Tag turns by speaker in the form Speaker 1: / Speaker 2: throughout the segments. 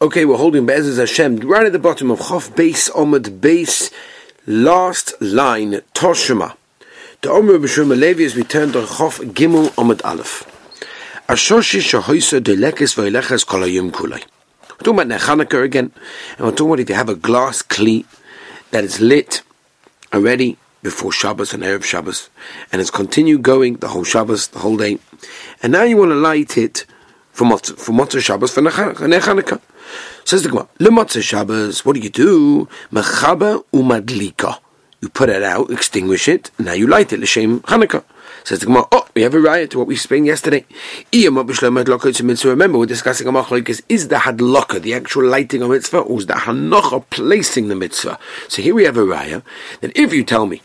Speaker 1: Okay, we're holding Be'ezaz Hashem right at the bottom of Chof Base Omid Base, last line, Toshima. The Omer B'Shum Levi is returned to Chof Gimel Omid Aleph. Ashoshi Shahoisa Delekes V'Elechas Kolayim Kulay. We're talking about Nechanukah again, and we're talking about if you have a glass kli that is lit already before Shabbos and Erev Shabbos, and it's continued going the whole Shabbos, the whole day, and now you want to light it for Motzah, for Motzah Shabbos, for Nechanukah. Says the Gemara, Lemotzah Shabbos, what do you do? Mechaba umadlika. You put it out, extinguish it, and now you light it, l'shem Hanukkah. Says the Gemara, oh, we have a riot to what we explained yesterday. Remember, we're discussing a machlokes, is the hadlaka, the actual lighting of mitzvah, or is the hanocha placing the mitzvah? So here we have a riot, that if you tell me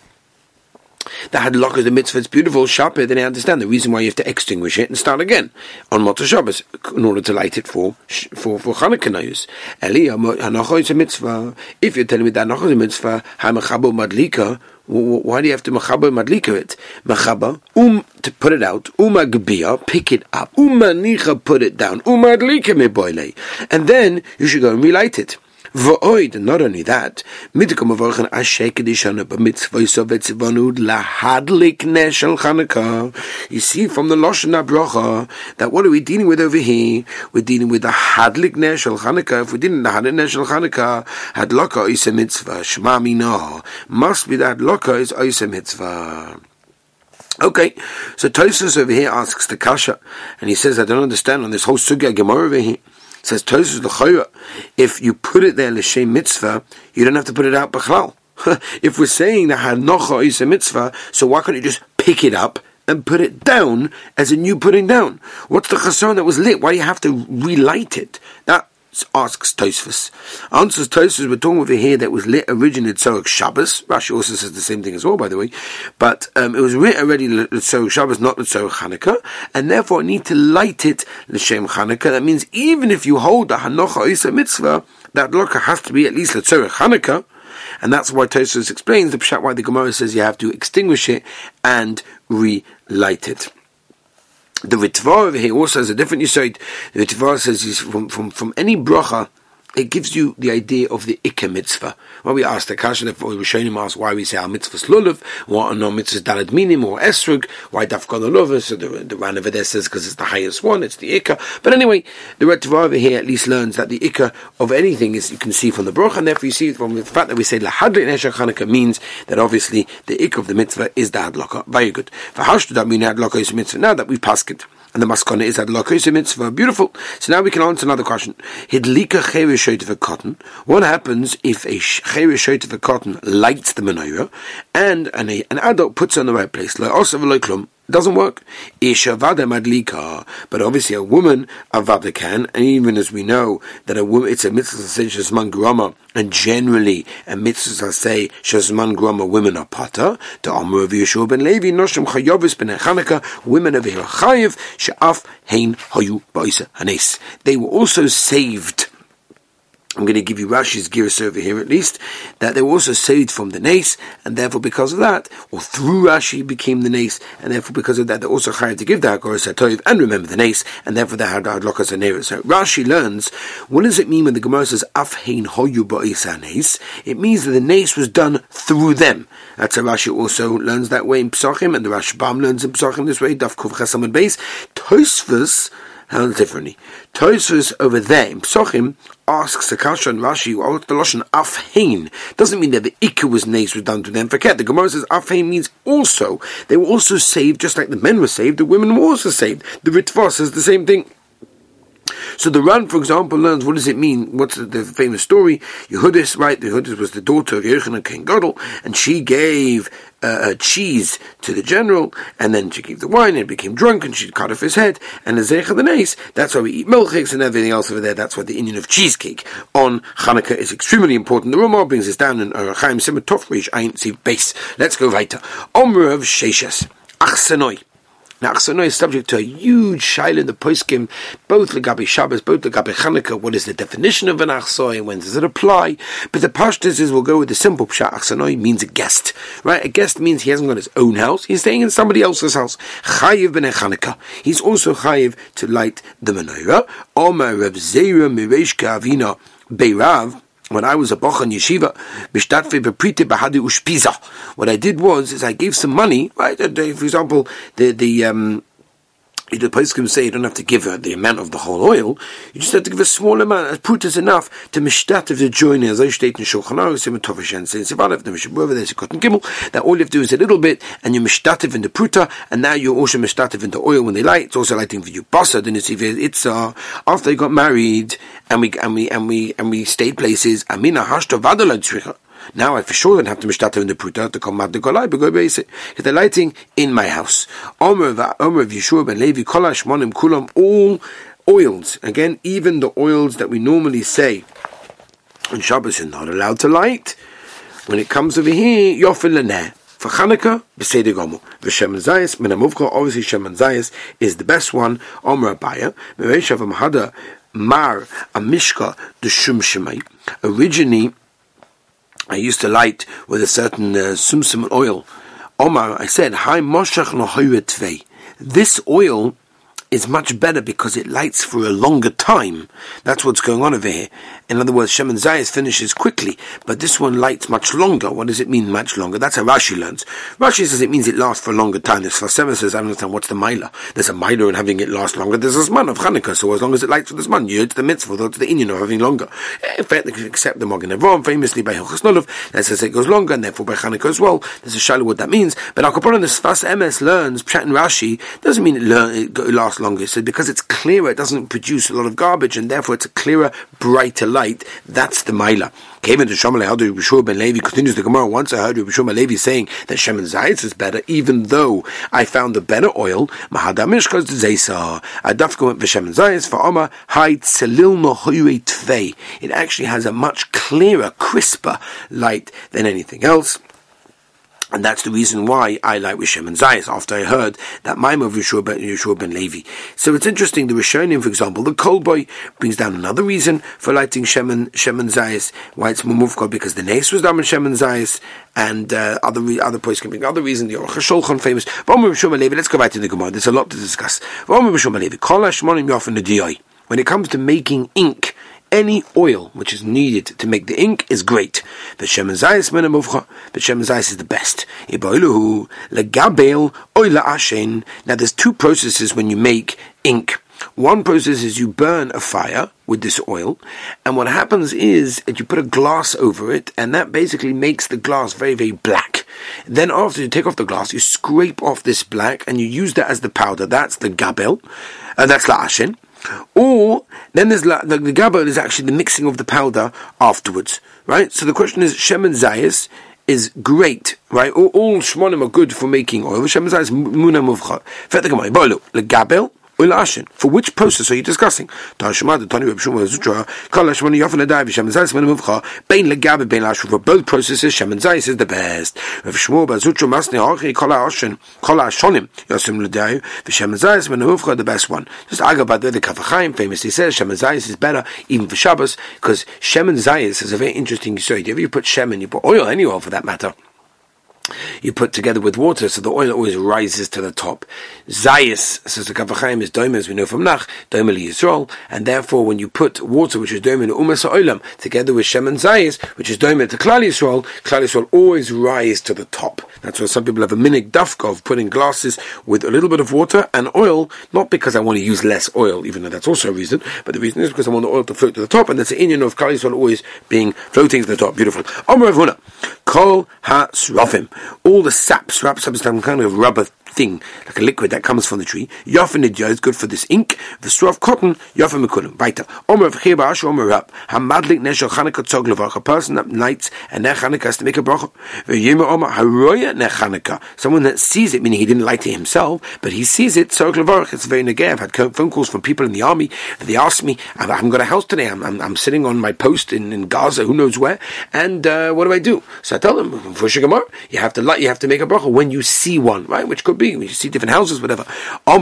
Speaker 1: the hadlock is the mitzvah, it's beautiful, sharper, then I understand the reason why you have to extinguish it and start again on Motzah Shabbos in order to light it for for for Chanukah Nayus. Eli is a mitzvah. If you're telling me that hanocha is a mitzvah, ha'mechabo madlika. Why do you have to machaba madlika it? Machaba um to put it out. Uma pick it up. Uma nicha put it down. Uma adlika meboile, and then you should go and relight it. V'oid, not only that, mitkom avorchen ashe kedishana b'mitzvah sovetzivanud lahadlik neshel Chanukah. You see from the Lashon HaBrocha that what are we dealing with over here? We're dealing with the hadlik neshel Chanukah. If we didn't the hadlik neshel Chanukah, hadlaka is a mitzvah. Shema mina. Must be that hadlaka is a mitzvah. Okay, so Tosus over here asks the Kasha, and he says, I don't understand on this whole sugya Gemara over here. Says Tosus L'chayra, if you put it there l'shem mitzvah, you don't have to put it out b'chlal. if we're saying that hanocha is a mitzvah, so why can't you just pick it up and put it down as a new putting down? What's the chason that was lit? Why do you have to relight it? That asks Tosfos. Answers Tosfos, we're talking over here that was lit originally Tzorach Shabbos. Rashi also says the same thing as well, by the way. But um, it was lit already Tzorach Shabbos, not Tzorach Hanukkah, and therefore I need to light it L'Shem Hanukkah. That means even if you hold the Hanocha Isa mitzvah, that locker has to be at least Tzorach Hanukkah. And that's why Tosfos explains the pshat why the Gemara says you have to extinguish it and relight it. The Ritva over here also has a different yisoid. The Ritva says he's from, from, from any bracha it gives you the idea of the Ikka mitzvah. When we asked the Kasha, if we were showing him ask why we say our mitzvahs lulav, are no mitzvahs dalad minim or esrug, why dafka lulav, so the, the Ran over there says because it's the highest one, it's the Ikka. But anyway, the Red over here at least learns that the Ikka of anything is, you can see from the Baruch, and therefore you see from the fact that we say lahadrit nesha chanukah means that obviously the Ikka of the mitzvah is the hadlaka. Very good. For that mean hadlaka is mitzvah? Now that we've passed it. And the maskana is that lakos mitzvah. Beautiful. So now we can answer another question. Hidlika chevish of a cotton. What happens if a chevish of a cotton lights the menorah and an, an adult puts it in the right place? Like also doesn't work. Isha vada madlika. But obviously a woman avada can, and even as we know that a woman, it's a mitzvah say shazman grama, and generally a mitzvah say shazman grama women are pata. To Amr of Yeshua ben Levi, Noshim chayovis ben Chanukah, women of chayiv, she'af hein hayu ba'isa hanes. They were also saved I'm going to give you Rashi's gears over here at least, that they were also saved from the nace, and therefore because of that, or through Rashi became the nace, and therefore because of that they're also hired to give the Hagoras HaToiv and remember the nace, and therefore they had Hadlokas HaNeres. So Rashi learns, what does it mean when the Gemara says Afhein Hoyu nace? It means that the nace was done through them. That's how Rashi also learns that way in Psachim, and the Rashbam learns in Psachim this way, Daf Kuv Chesam and Beis. Tosfos handled differently. Tosfos over there in Psachim asks the Kasha and Rashi, what's the Lashon Afhein? Doesn't mean that the Ikka was nace was done to them. Forget, the Gemara says Afhein means also. They were also saved, just like the men were saved, the women were also saved. The Ritva says the same thing. So the Ran, for example, learns what does it mean? What's the, the famous story? Yehudis, right? Yehudis was the daughter of Yochanan Kohen Gadol, and she gave uh, cheese to the general, and then she gave the wine, and became drunk, and she cut off his head, and the Zecha the Nace, that's why we eat milkshakes and everything else over there, that's why the Indian of cheesecake on Hanukkah is extremely important. The Ramah brings us down in Arachaim Simatov Rish Ein base. Let's go weiter. Of Sheshes. Achsenoi. Now, is subject to a huge shaila in the poskim, both Legabi Shabbos, both Legabi Chanukah. What is the definition of an Achsoy and when does it apply? But the pashtas is we'll go with the simple pshat. Achsanoy means a guest, right? A guest means he hasn't got his own house; he's staying in somebody else's house. Chayiv ben Chanukah. He's also chayiv to light the menorah. Omer Rav Zera Mireshka Avina Beirav when I was a boch yeshiva, What I did was, is I gave some money, right? For example, the, the, um, the can say you don't have to give her the amount of the whole oil. You just have to give a small amount. As prut is enough to mishtativ the joiner. As I state in Shulchan Aruch, Simon Tovish and says, Sivalev, the Mishabova, there's a cotton gimel. That all you have to do is a little bit, and you mishtativ in the pruta, and now you're also mishtativ in the oil when they light. It's also lighting for you. Basa, then it's it's uh, after they got married, and we and we and we and we stayed places. Amina hashta vadala now I for sure don't have to mishtata in the pruta to come out the but go basic. Because they're lighting in my house. Omer of Yeshua ben Levi, kolash monim kulam, all oils. Again, even the oils that we normally say on Shabbos are not allowed to light. When it comes over here, yofil leneh. For Chanukah, Beseder Gomu. V'Shem Zayis, Menamuvcha, obviously Shem Zayis is the best one. Omer Abaya, Mereshav Mahada, Mar, Amishka, the Shum Shemai. Originally, I used to light with a certain uh, sumsum oil. Omar, I said, Hi Moshach This oil is much better because it lights for a longer time. That's what's going on over here. In other words, Shemin Zayas finishes quickly, but this one lights much longer. What does it mean, much longer? That's how Rashi learns. Rashi says it means it lasts for a longer time. This Fasema says, I don't understand what's the Mila. There's a Mila in having it last longer. There's a Zman of Hanukkah, so as long as it lights for this month, it's the mitzvah, it's the Indian of having longer. In fact, except the Mogan Avram, famously by Hilchas Nolav, that says it goes longer, and therefore by Hanukkah as well. There's a shallow what that means. But Al this Sfas Emes learns, Pshat and Rashi, doesn't mean it, learn, it lasts longer. So because it's clearer, it doesn't produce a lot of garbage, and therefore it's a clearer, brighter light. That's the Maila. Came into Shamalei, how do Yeshua ben Levi continues the Gemara. Once I heard Yeshua ben Levi saying that Shemin Zayitz is better, even though I found the better oil, Mahadamish goes to Zaysa. Adafka went for Shemin Zayitz, for Oma, Hai Tselil no Tvei. It actually has a much clearer, crisper light than anything else. And that's the reason why I like Rishem and Zayas, after I heard that Maim of Yeshua ben, Yeshua ben Levi. So it's interesting, the Rishonim, for example, the Kolboy brings down another reason for lighting Shem and, Zayas, why it's Mumuvka, because the Nes was done in Shem and Zayas, and uh, other other points can bring other reasons. The Aruch HaShulchan famous. Let's go back to the Gemara. There's a lot to discuss. When it comes to making ink, any oil which is needed to make the ink is great. The Shemen Zayis Menamuvcha, the Shemen Zayis is the best. Now there's two processes when you make ink. One process is you burn a fire with this oil, and what happens is that you put a glass over it, and that basically makes the glass very, very black. Then after you take off the glass, you scrape off this black, and you use that as the powder. That's the gabel, and that's the ashen. Or then there's la, the, the gabel is actually the mixing of the powder afterwards, right? So the question is, Shem and Zayas is great, right? All, all are good for making oil. Shem and Zayas muna. Fet the the gabel for which process are you discussing? For both processes, Shem and Zayis is the best. Rav Shmuel Bazutra Masni Achi Kol HaOshen Kol HaShonim Yosim L'dayu V'Shem and Zayis Ben Muvcha the best one. Just Agabad the Kaf HaChaim famously says Shem and Zayis is better even for Shabbos because Shem and Zayis is a very interesting story. If you put Shem and you put oil, any oil for that matter, you put together with water, so the oil always rises to the top. Zayis, says the Kaf HaChaim, is doim, as we know from Nach, doim Yisrael, and therefore when you put water, which is doim in Umas Oilam, together with Shem and Zayis, which is doim to Klal Yisrael, Klal Yisrael always rise to the top. That's why some people have a minik dafka of putting glasses with a little bit of water and oil, not because I want to use less oil, even though that's also a reason, but the reason is because I want the oil to float to the top, and that's the Indian of Klal Yisrael always being floating to the top. Beautiful. Omer Kol Ha-Srafim all the saps, wraps up some kind of rubber thing, like a liquid that comes from the tree. Yofen is good for this ink. The straw of cotton, yofen mekulim. Weiter. Omer of chir ba'ash omer rab. Hamadlik neshel chanukah tzog levach. A person that lights and their chanukah has to make a bracha. V'yimer omer haroya ne chanukah. Someone that sees it, meaning he didn't light it himself, but he sees it, tzog levach. It's very negay. I've had phone calls from people in the army. They asked me, I haven't got a house today. I'm, I'm, I'm sitting on my post in, in Gaza, who knows where, and uh, what do I do? So I tell them, for Shigamar, you have to light, you have to make a bracha when you see one, right? Which could be be. We see different houses, whatever. Of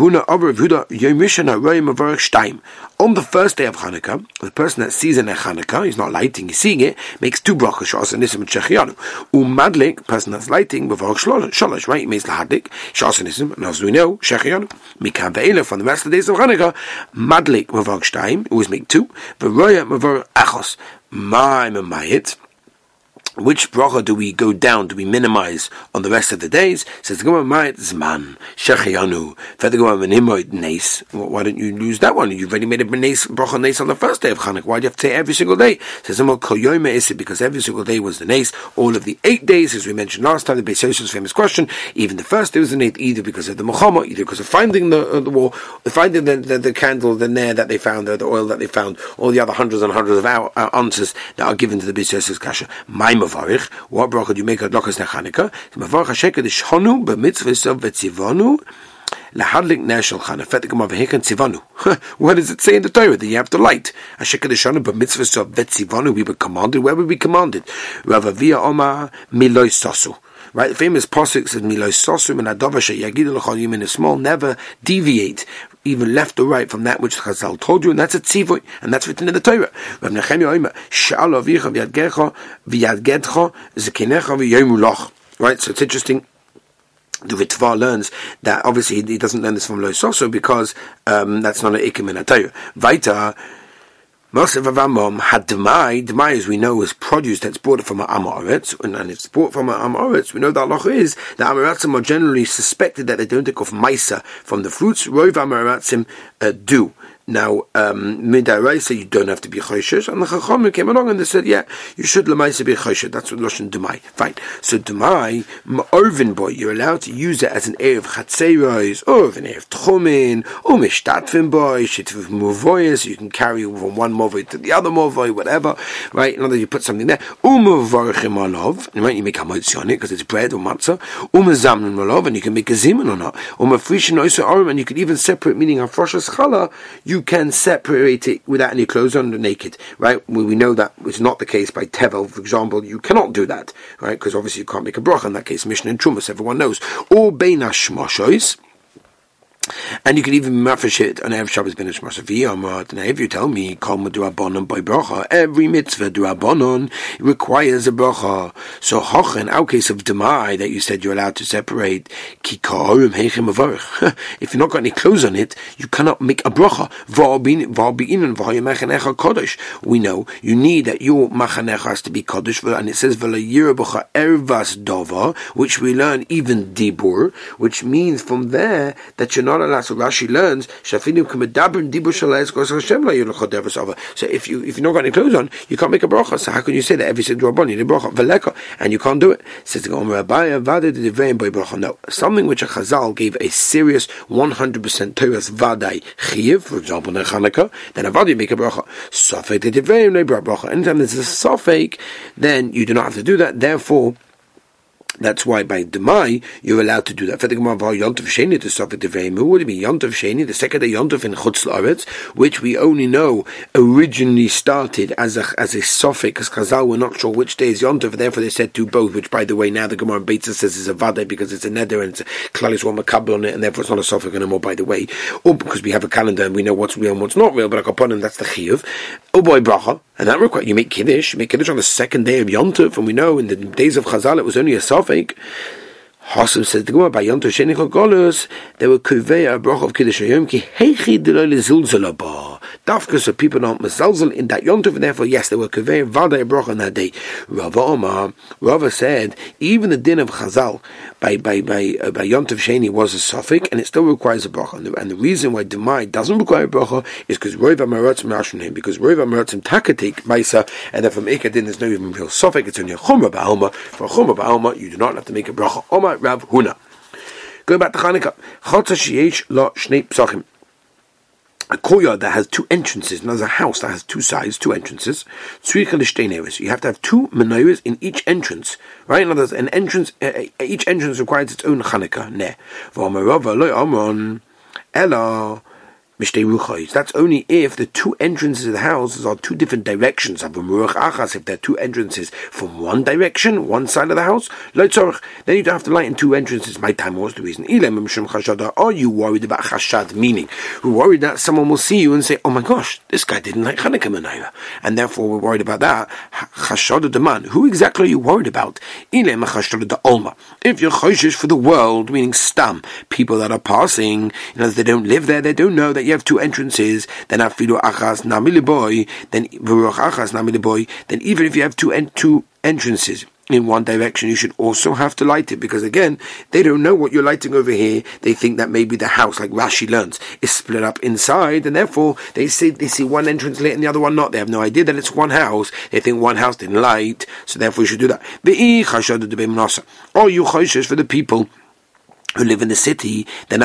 Speaker 1: Huna, of Huda, Yom Rishon Haraya Mavarach Shtaim. On the first day of Hanukkah, the person that sees in a Hanukkah, he's not lighting, he's seeing it, makes two brachas, Shas and Nisim and Shechianu. Umadlik, person that's lighting, Mavarach Shalosh, right? He makes Lahadlik, Shas and Nisim, and as we know, Shechianu. Mikam Ve'ela, from the rest of the days of Hanukkah, Madlik Mavarach Shtaim, always make two, Veroya Mavarach Achos. My Mamayit, which bracha do we go down? Do we minimize on the rest of the days? Says the Gemara, "Ma'at zman shechayanu." Further Gemara, "Menimoid nes." Why don't you lose that one? You've already made a nes bracha nes on the first day of Chanukah. Why do you have to say every single day? Says because every single day was the nes. All of the eight days, as we mentioned last time, the Beis Yosef's famous question. Even the first day was the nes, either because of the Muhammad, either because of finding the uh, the wall, finding the, the, the candle, the nair that they found, the, the oil that they found, all the other hundreds and hundreds of our, our answers that are given to the Beis Yosef's kasha. My mavarich. What bracha do you make at Lokas Nechaneka? Mavarich Hasheket is Shonu b'mitzvah of v'tzivonu lahadlik nashal chana fetikum of hekan tzivanu. What does it say in the Torah that you have to light? Hasheket is Shonu b'mitzvah of v'tzivonu. We were commanded. Where were we commanded? Rav Avia Oma miloy sasu. Right, the famous posuk says, "Miloy sosum and adovasha yagidu l'chol yim in a small, never deviate even left or right from that which Chazal told you, and that's a tzivoy, and that's written in the Torah. Rav Oima, Sha'al avicha v'yadgecha v'yadgedcha zekenecha v'yomu Right, so it's interesting. The Ritva learns that obviously he doesn't learn this from Lo Soso because um, that's not an ikim in a Torah. Vaita, Moshe Vavamom had Demai. Demai, as we know, is produce that's brought from Amoritz, and, and it's brought from Amoritz. We know that Allah is that Amoratzim are generally suspected that they don't take off Maisa from the fruits. Rov Amoratzim uh, do. Now, um, midairaisa, you don't have to be choishes, and the chachamim came along and they said, yeah, you should lemaisa be choishes. That's what lashon demai. Fine. So demai, ma'orvin boy, you're allowed to use it as an air of chatzeros, or an air of tchumin, or mishtatvin boy, shitv muvoyas. You can carry from one movoy to the other movoy, whatever. Right. In other you put something there. Umavarchim alov. Right. You make a moitzi on it because it's bread or matzah. Umazamnin alov, and you can make a zimun or not. Umafrishin also orim, and you can even separate meaning of froshes chala. You you can separate it without any clothes on, naked, right? We know that it's not the case by Tevel, for example. You cannot do that, right? Because obviously you can't make a broch in that case. Mishnah and Trumas, everyone knows. Or Beinash Moshois and you can even mafish it on Erev Shabbos ben Ishmael And if you tell me, Kol Abonon by bracha, every mitzvah Abonon requires a bracha. So Hoch, in our case of Demai, that you said you're allowed to separate. If you're not got any clothes on it, you cannot make a bracha. We know you need that your machanecha has to be Kodesh, and it says V'la Ervas Dova, which we learn even Dibur, which means from there that you're not So Rashi learns shafinim kamedabrim dibur shalayis Hashem la yulachot over. So if you if you're not got any clothes on, you can't make a bracha. So how can you say that every single rabban you need a bracha veleka and you can't do it? Says the Gomer Abaya vaded the divayim by bracha. No, something which a Chazal gave a serious 100% Torah's vaday chiv, for example, in Chanukah, then a vaday make a bracha. Sofek the divayim no bracha. Anytime there's a sofek, then you do not have to do that. Therefore. That's why by Demai you're allowed to do that. Veimu would be Yontav Sheni, the second day in Chutz Laaretz, which we only know originally started as a as a because Chazal were not sure which day is Yontav, therefore they said do both. Which, by the way, now the Gemara Beitza says is a Vade because it's a Neder and it's a Klalis one Makabel on it, and therefore it's not a suffix anymore. By the way, or because we have a calendar and we know what's real and what's not real. But upon him, that's the Chiyuv. Oh boy, bracha, and that requires you make kiddush. You make kiddush on the second day of Yontav, and we know in the days of Chazal it was only a Safek. Hasim says the Gemara by Yom Tov Sheni Golus, there were kuvei a brach of Kiddush Yom ki heichi deloi lezulzel Dafka, so people don't mezalzel in that Yom and therefore, yes, there were kuvei vada brach on that day. Rava Omar, Rava said, even the din of Chazal by by by uh, by Yom Sheni was a suffix, and it still requires a bracha. And the, and the reason why Demai doesn't require a bracha is because Roiv Amaratzim Rashon because Roiv Amaratzim Takatik Maisa, and then from Ikadin there's no even real suffix, it's only a Chumrah Ba'alma. For a Chumrah Ba'alma, you do not have to make a bracha. Omar Rav Huna. Going back to Chanukah. Chotza sheyesh lo shnei psachim. A courtyard that has two entrances. Now, there's a house that has two sides, two entrances. You have to have two menorahs in each entrance, right? In other words, an entrance, uh, each entrance requires its own Chanukah. Ne. Ella That's only if the two entrances of the houses are two different directions. If there are two entrances from one direction, one side of the house, then you don't have to light in two entrances. My time was the reason. Are you worried about chashad? Meaning, we're worried that someone will see you and say, "Oh my gosh, this guy didn't like Hanukkah Menayah," and therefore we're worried about that. Chashad the man. Who exactly are you worried about? If you're choshish for the world, meaning stam, people that are passing, you know, they don't live there, they don't know that you have two entrances, then afilu achas namiliboy, then achas namiliboy, then even if you have two en- two entrances in one direction, you should also have to light it because again, they don't know what you're lighting over here. They think that maybe the house, like Rashi learns, is split up inside, and therefore they see they see one entrance lit and the other one not. They have no idea that it's one house. They think one house didn't light, so therefore you should do that. Or you for the people who live in the city, then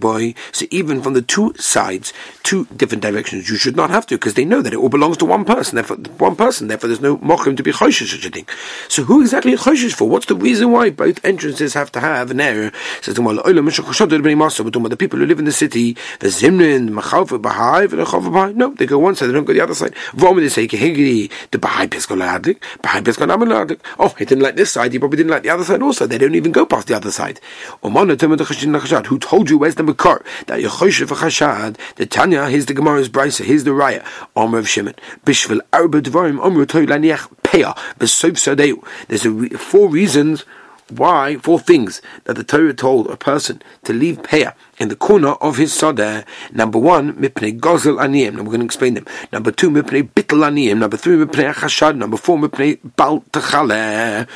Speaker 1: boy. So even from the two sides, two different directions, you should not have to, because they know that it all belongs to one person. Therefore, one person. Therefore, there's no mochim to be choshish such a thing. So who exactly is choshish for? What's the reason why both entrances have to have an area? Says the people who live in the city, the zimrin, the No, they go one side, they don't go the other side. They say the bahai bahai. Oh, he didn't like this side. He probably didn't like the other side also. They don't even go past the other side. Who told you where's the Makar? That Yechoshev Chashad, the Tanya, here's the Gemara's Brisa, here's the Raya, Omer of Shimon. Bishvil Arba Dvarim, Omer Toy Laniach Peah, Besov Sadeu. There's a, four reasons why, four things that the Torah told a person to leave Peah in the corner of his sadeh. Number one, mipnei gozel aniyim. Now we're going to explain them. Number two, mipnei bittel aniyim. Number three, mipnei achashad. Number four, mipnei bal techaleh.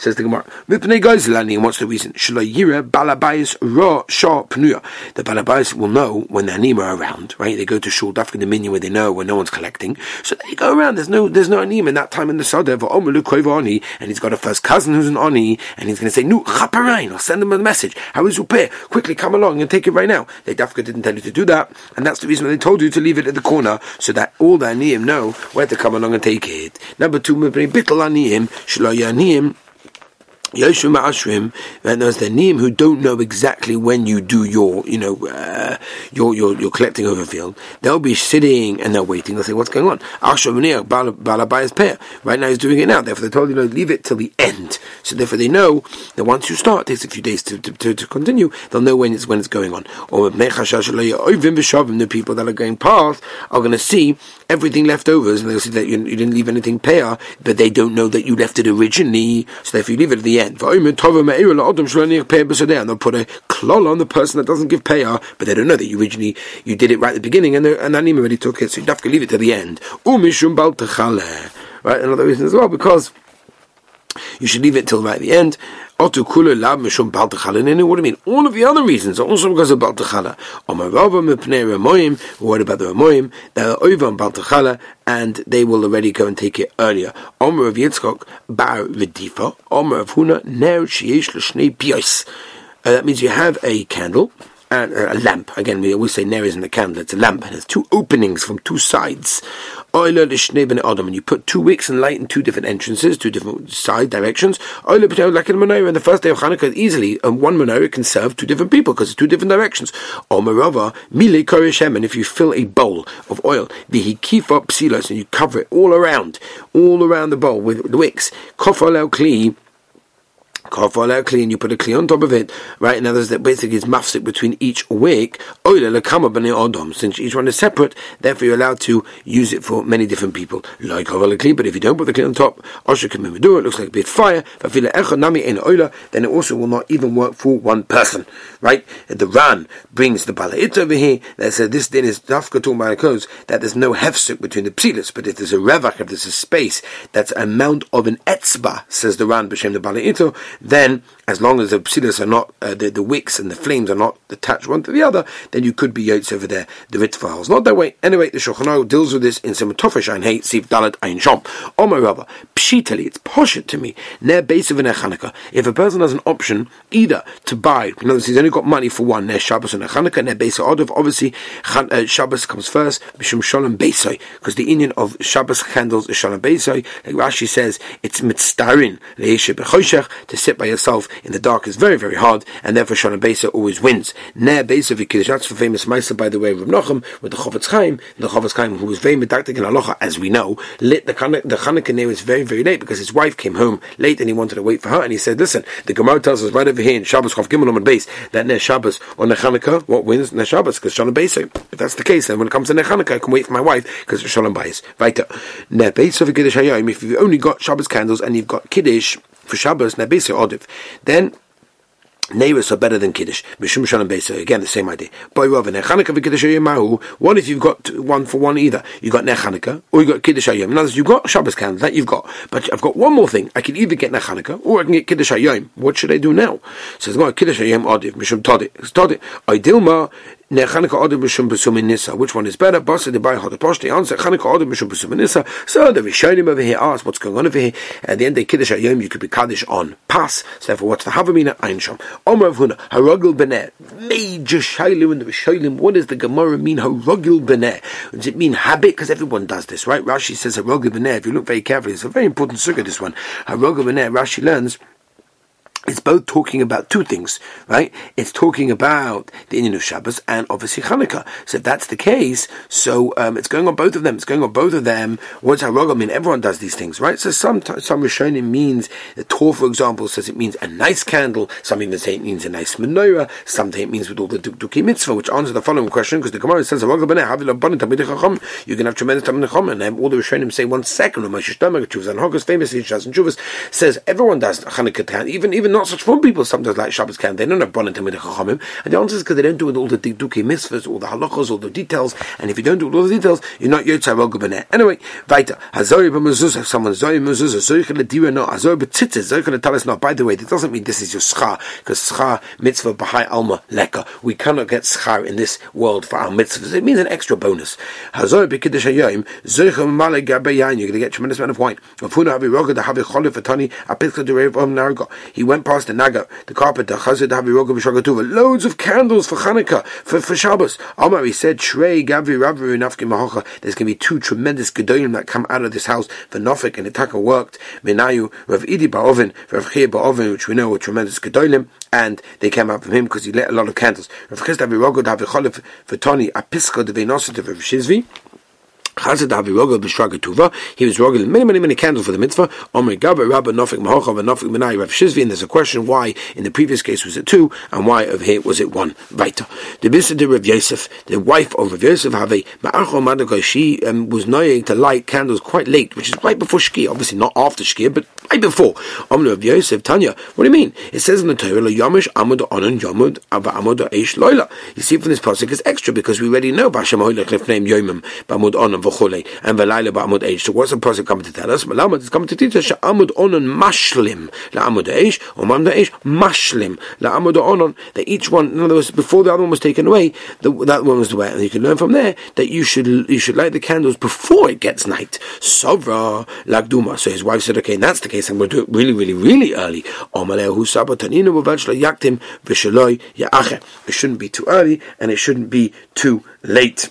Speaker 1: Says the Gemara. And what's the reason? The Balabais will know when the Anima are around, right? They go to Shul Dafka the minion where they know when no one's collecting. So they go around. There's no there's no Anima in that time in the Sadeh, and he's got a first cousin who's an Oni, and he's going to say, Nu Chaparain, I'll send them a message. How is Upeh? Quickly come along and take it right now. They Dafka didn't tell you to do that, and that's the reason why they told you to leave it at the corner so that all the Aniyim know where to come along and take it. Number two, Bittel Aniyim, Shaloyaniyim, Yoshua Ma'ashrim, and the Neem who don't know exactly when you do your, you know, uh, your, your, your collecting over field. They'll be sitting and they're waiting. They'll say, what's going on? Balabayas pair. Right now he's doing it now. Therefore they told you, know, leave it till the end. So therefore they know that once you start, it takes a few days to, to, to, to continue. They'll know when it's, when it's going on. Or the people that are going past are going to see everything left over, and they'll see that you, you didn't leave anything pair, but they don't know that you left it originally. So therefore you leave it at the end. And they'll put a klol on the person that doesn't give payah, but they don't know that you originally you did it right at the beginning, and the and Anim already took it, so you have to leave it to the end. Right, another reason as well because you should leave it till right at the end. What do you mean? All of the other reasons are also because of Baltachala. What about the Ramoyim? They're over on Baltachala and they will already go and take it earlier. Omer of Yitzchok, Bar Vidifa, Omer of Huna, Ner Shiesh Pios. Uh, that means you have a candle, and a lamp. Again, we always say ner isn't a candle; it's a lamp, and has two openings from two sides. Oila l'shnei Adam, and you put two wicks and light in two different entrances, two different side directions. Like in menorah, and the first day of Hanukkah, easily um, one menorah can serve two different people because it's two different directions. Or marava mile koreshem, and if you fill a bowl of oil, the kifa psilos, and you cover it all around, all around the bowl with the wicks. Kofal kli Out clean, you put a kli on top of it, right? In others, that basically is mafsik between each wick. Since each one is separate, therefore you're allowed to use it for many different people. Like kli, but if you don't put the kli on top, it looks like a bit fire. Then it also will not even work for one person, right? The Ran brings the balait over here that says this din is dafka talking about codes that there's no hefsik between the psilis, but if there's a revach, if there's a space that's amount of an etzba, says the Ran b'shem the balait then as long as the psilas are not, uh, the, the wicks and the flames are not attached one to the other, then you could be yotes over there, the ritva Not that way. Anyway, the Shulchan deals with this in some Tofesh Ein Hey, Siv Dalet Ein Shom. My Rabba, pshitali, it's poshut to me, ner base of an Echanaka. If a person has an option either to buy, in other words, he's only got money for one, ner Shabbos and Echanaka, ner base of obviously uh, Shabbos comes first, Mishum Shalom Beisai, because the union of Shabbos candles is Shalom Beisai. Like Rashi says, it's mitzdarin, to sit by yourself in the dark is very, very hard, and therefore Shalom Besa always wins. Ne Besa V'Kiddush, that's the famous Maisa, by the way, of Nochem, with the Chofetz Chaim, the Chofetz Chaim, who was very medactic in Aloha, as we know, lit the, the Chanukah day was very, very late, because his wife came home late, and he wanted to wait for her, and he said, listen, the Gemara tells us right over here in Shabbos Chav Gimel on base, that Ne Shabbos, or Ne Chanukah, what wins Ne Shabbos, because Shalom Besa. If that's the case, then when it comes to Ne Chanukah, I can wait for my wife, because it's Shalom Bais. Weiter. Ne Besa Hayom, if you've only got Shabbos candles, and you've got Kiddush, for Shabbos, Ne Besa Odiv, then Neighbors are better than Kiddush. Mishum Shalom Beisa. Again, the same idea. Boy Rav Nechanukah v'Kiddush Mahu. What if you've got one for one either? You've got Nechanukah or you've got Kiddush Hayom. In other words, you've got Shabbos candle that you've got, but I've got one more thing. I can either get Nechanukah or I can get Kiddush Hayom. What should I do now? Says, "Well, Kiddush Hayom Odiv Mishum Todit. Todit. Which one is better? Basa de Bai Hodaposh. The answer Chanukah Odom Mishum Besum Nisa. So the Rishonim over here ask what's going on over here. At the end of Kiddush Hayom, you could be Kaddish on pass. So therefore, what's the Havamina Einsham? Omer of Huna Haragil Beneh. Major Shailu in the Rishonim. What does the Gemara mean? Haragil Beneh. Does it mean habit? Because everyone does this, right? Rashi says Haragil Beneh. If you look very carefully, it's a very important sukkah. This one. Haragil Beneh. Rashi learns it's both talking about two things, right? It's talking about the Indian of Shabbos and obviously Hanukkah. So if that's the case, so um, it's going on both of them. It's going on both of them. What's Harog? I mean, everyone does these things, right? So some some Rishonim means the Torah, for example, says it means a nice candle. Some even say it means a nice menorah. Some say it means with all the Duki mitzvah, which answers the following question because the Gemara says Harog You can have tremendous tamid and all the Rishonim say one second. And Hogos famously says everyone does Hanukkah, even even not such fun people sometimes like Shabbos can. They don't have Bonin Tamid Chachamim. And the answer is because they don't do all the Duki mitzvahs, all the halachos, all the details. And if you don't do all the details, you're not Yotzai Rog Anyway, weiter. Hazori b'mezuzah, someone Zori mezuzah, Zori ledira no, Hazori b'tzitzit, Zori tell us no. By the way, that doesn't mean this is your schar, because schar, mitzvah, b'hai alma, leka. We cannot get schar in this world for our mitzvahs. It means an extra bonus. Hazori b'kiddush hayoim, Zori chumale gabe yain, you're going to get tremendous amount of wine. He went past the naga, the carpenter, chazid havi roga b'shagatuva, loads of candles for Hanukkah, for, for Shabbos. Amar, he said, Shrei gavi ravi nafki mahocha, there's going to be two tremendous gedolim that come out of this house for Nofik and Itaka worked. Menayu Rav Idi Ba'ovin, Rav Chia Ba'ovin, which we know were tremendous gedolim, and they came out from him because he lit a lot of candles. Rav Chisda Virogod Havicholif for Tony Apiska de Venosit of Rav Shizvi. He was rogel many, many, many candles for the mitzvah. Omer Gabba Rabba Nofik Mahochav and Nofik Menai Rav there's a question why in the previous case was it two and why over here was it one. Weiter. The de Rav Yosef, the wife of Rav Yosef, She um, was knowing to light candles quite late, which is right before Shkia. Obviously not after Shkia, but right before. Omer Rav Yosef Tanya. What do you mean? It says in the Torah, Yomish Amud Onan Yomud Ava Amud Eish Loila. You see from this pasuk it's extra because we already know Bashem Hoylech name Yomim Bamud Onan v'chulei and v'layla ba'amud eish. So what's the pasuk coming to tell us? Malama is coming to teach us she'amud onon mashlim la'amud eish or mamud eish mashlim la'amud onon. That each one, in other words, before the other one was taken away, the, that one was the way, and you can learn from there that you should you should light the candles before it gets night. Sovra lagduma. So his wife said, okay, and that's the case, I'm going to do it really, really, really early. Omalehu sabataninu yaktim v'shaloi ya'ache. It shouldn't be too early, and it shouldn't be too late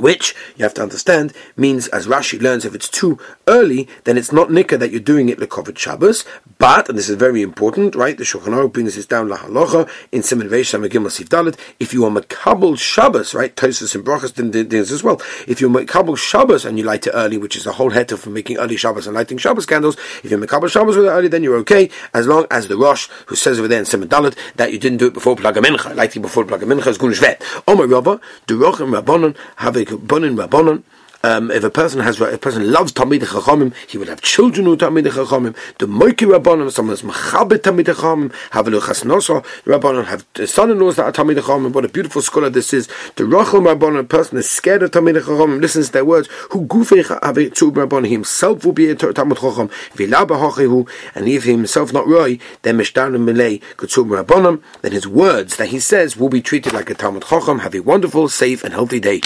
Speaker 1: which you have to understand means, as Rashi learns, if it's too early, then it's not nikah that you're doing it lekovit Shabbos. But, and this is very important, right? The Shulchan Aruch brings this down lahalocha in Simon Veish Samagim Sif Dalit. If you are makabel Shabbos, right? Tosus and brachas dins as well. If you're makabel Shabbos and you light it early, which is a whole heter for making early Shabbos and lighting Shabbos candles, if you're makabel Shabbos with it early, then you're okay, as long as the Rosh who says over there in Simon Dalit that you didn't do it before Plagamincha. Lighting before Plagamincha is Gunishvet. Omer Rabba, Durochim Rabbanon have a Bonin Rabbanon um, if a person has a person loves Talmid Chachamim, he will have children who Talmid Chachamim. The Moiki Rabbanim, someone is Machabit Talmid Chachamim, have a Chasnosa Rabbanim, have son-in-laws that are Talmid Chachamim. What a beautiful scholar this is. The Rachel Rabbanim, a person is scared of Talmid Chachamim, listens to their words. Who Gufei Tzub Rabbanim, himself will be a Talmid Chacham. Vilaba Hachihu, and if himself not Roy, then Mishdan and Milei Kutzub Rabbanim, then his words that he says will be treated like a Talmud Chacham. Have a wonderful, safe, and healthy day.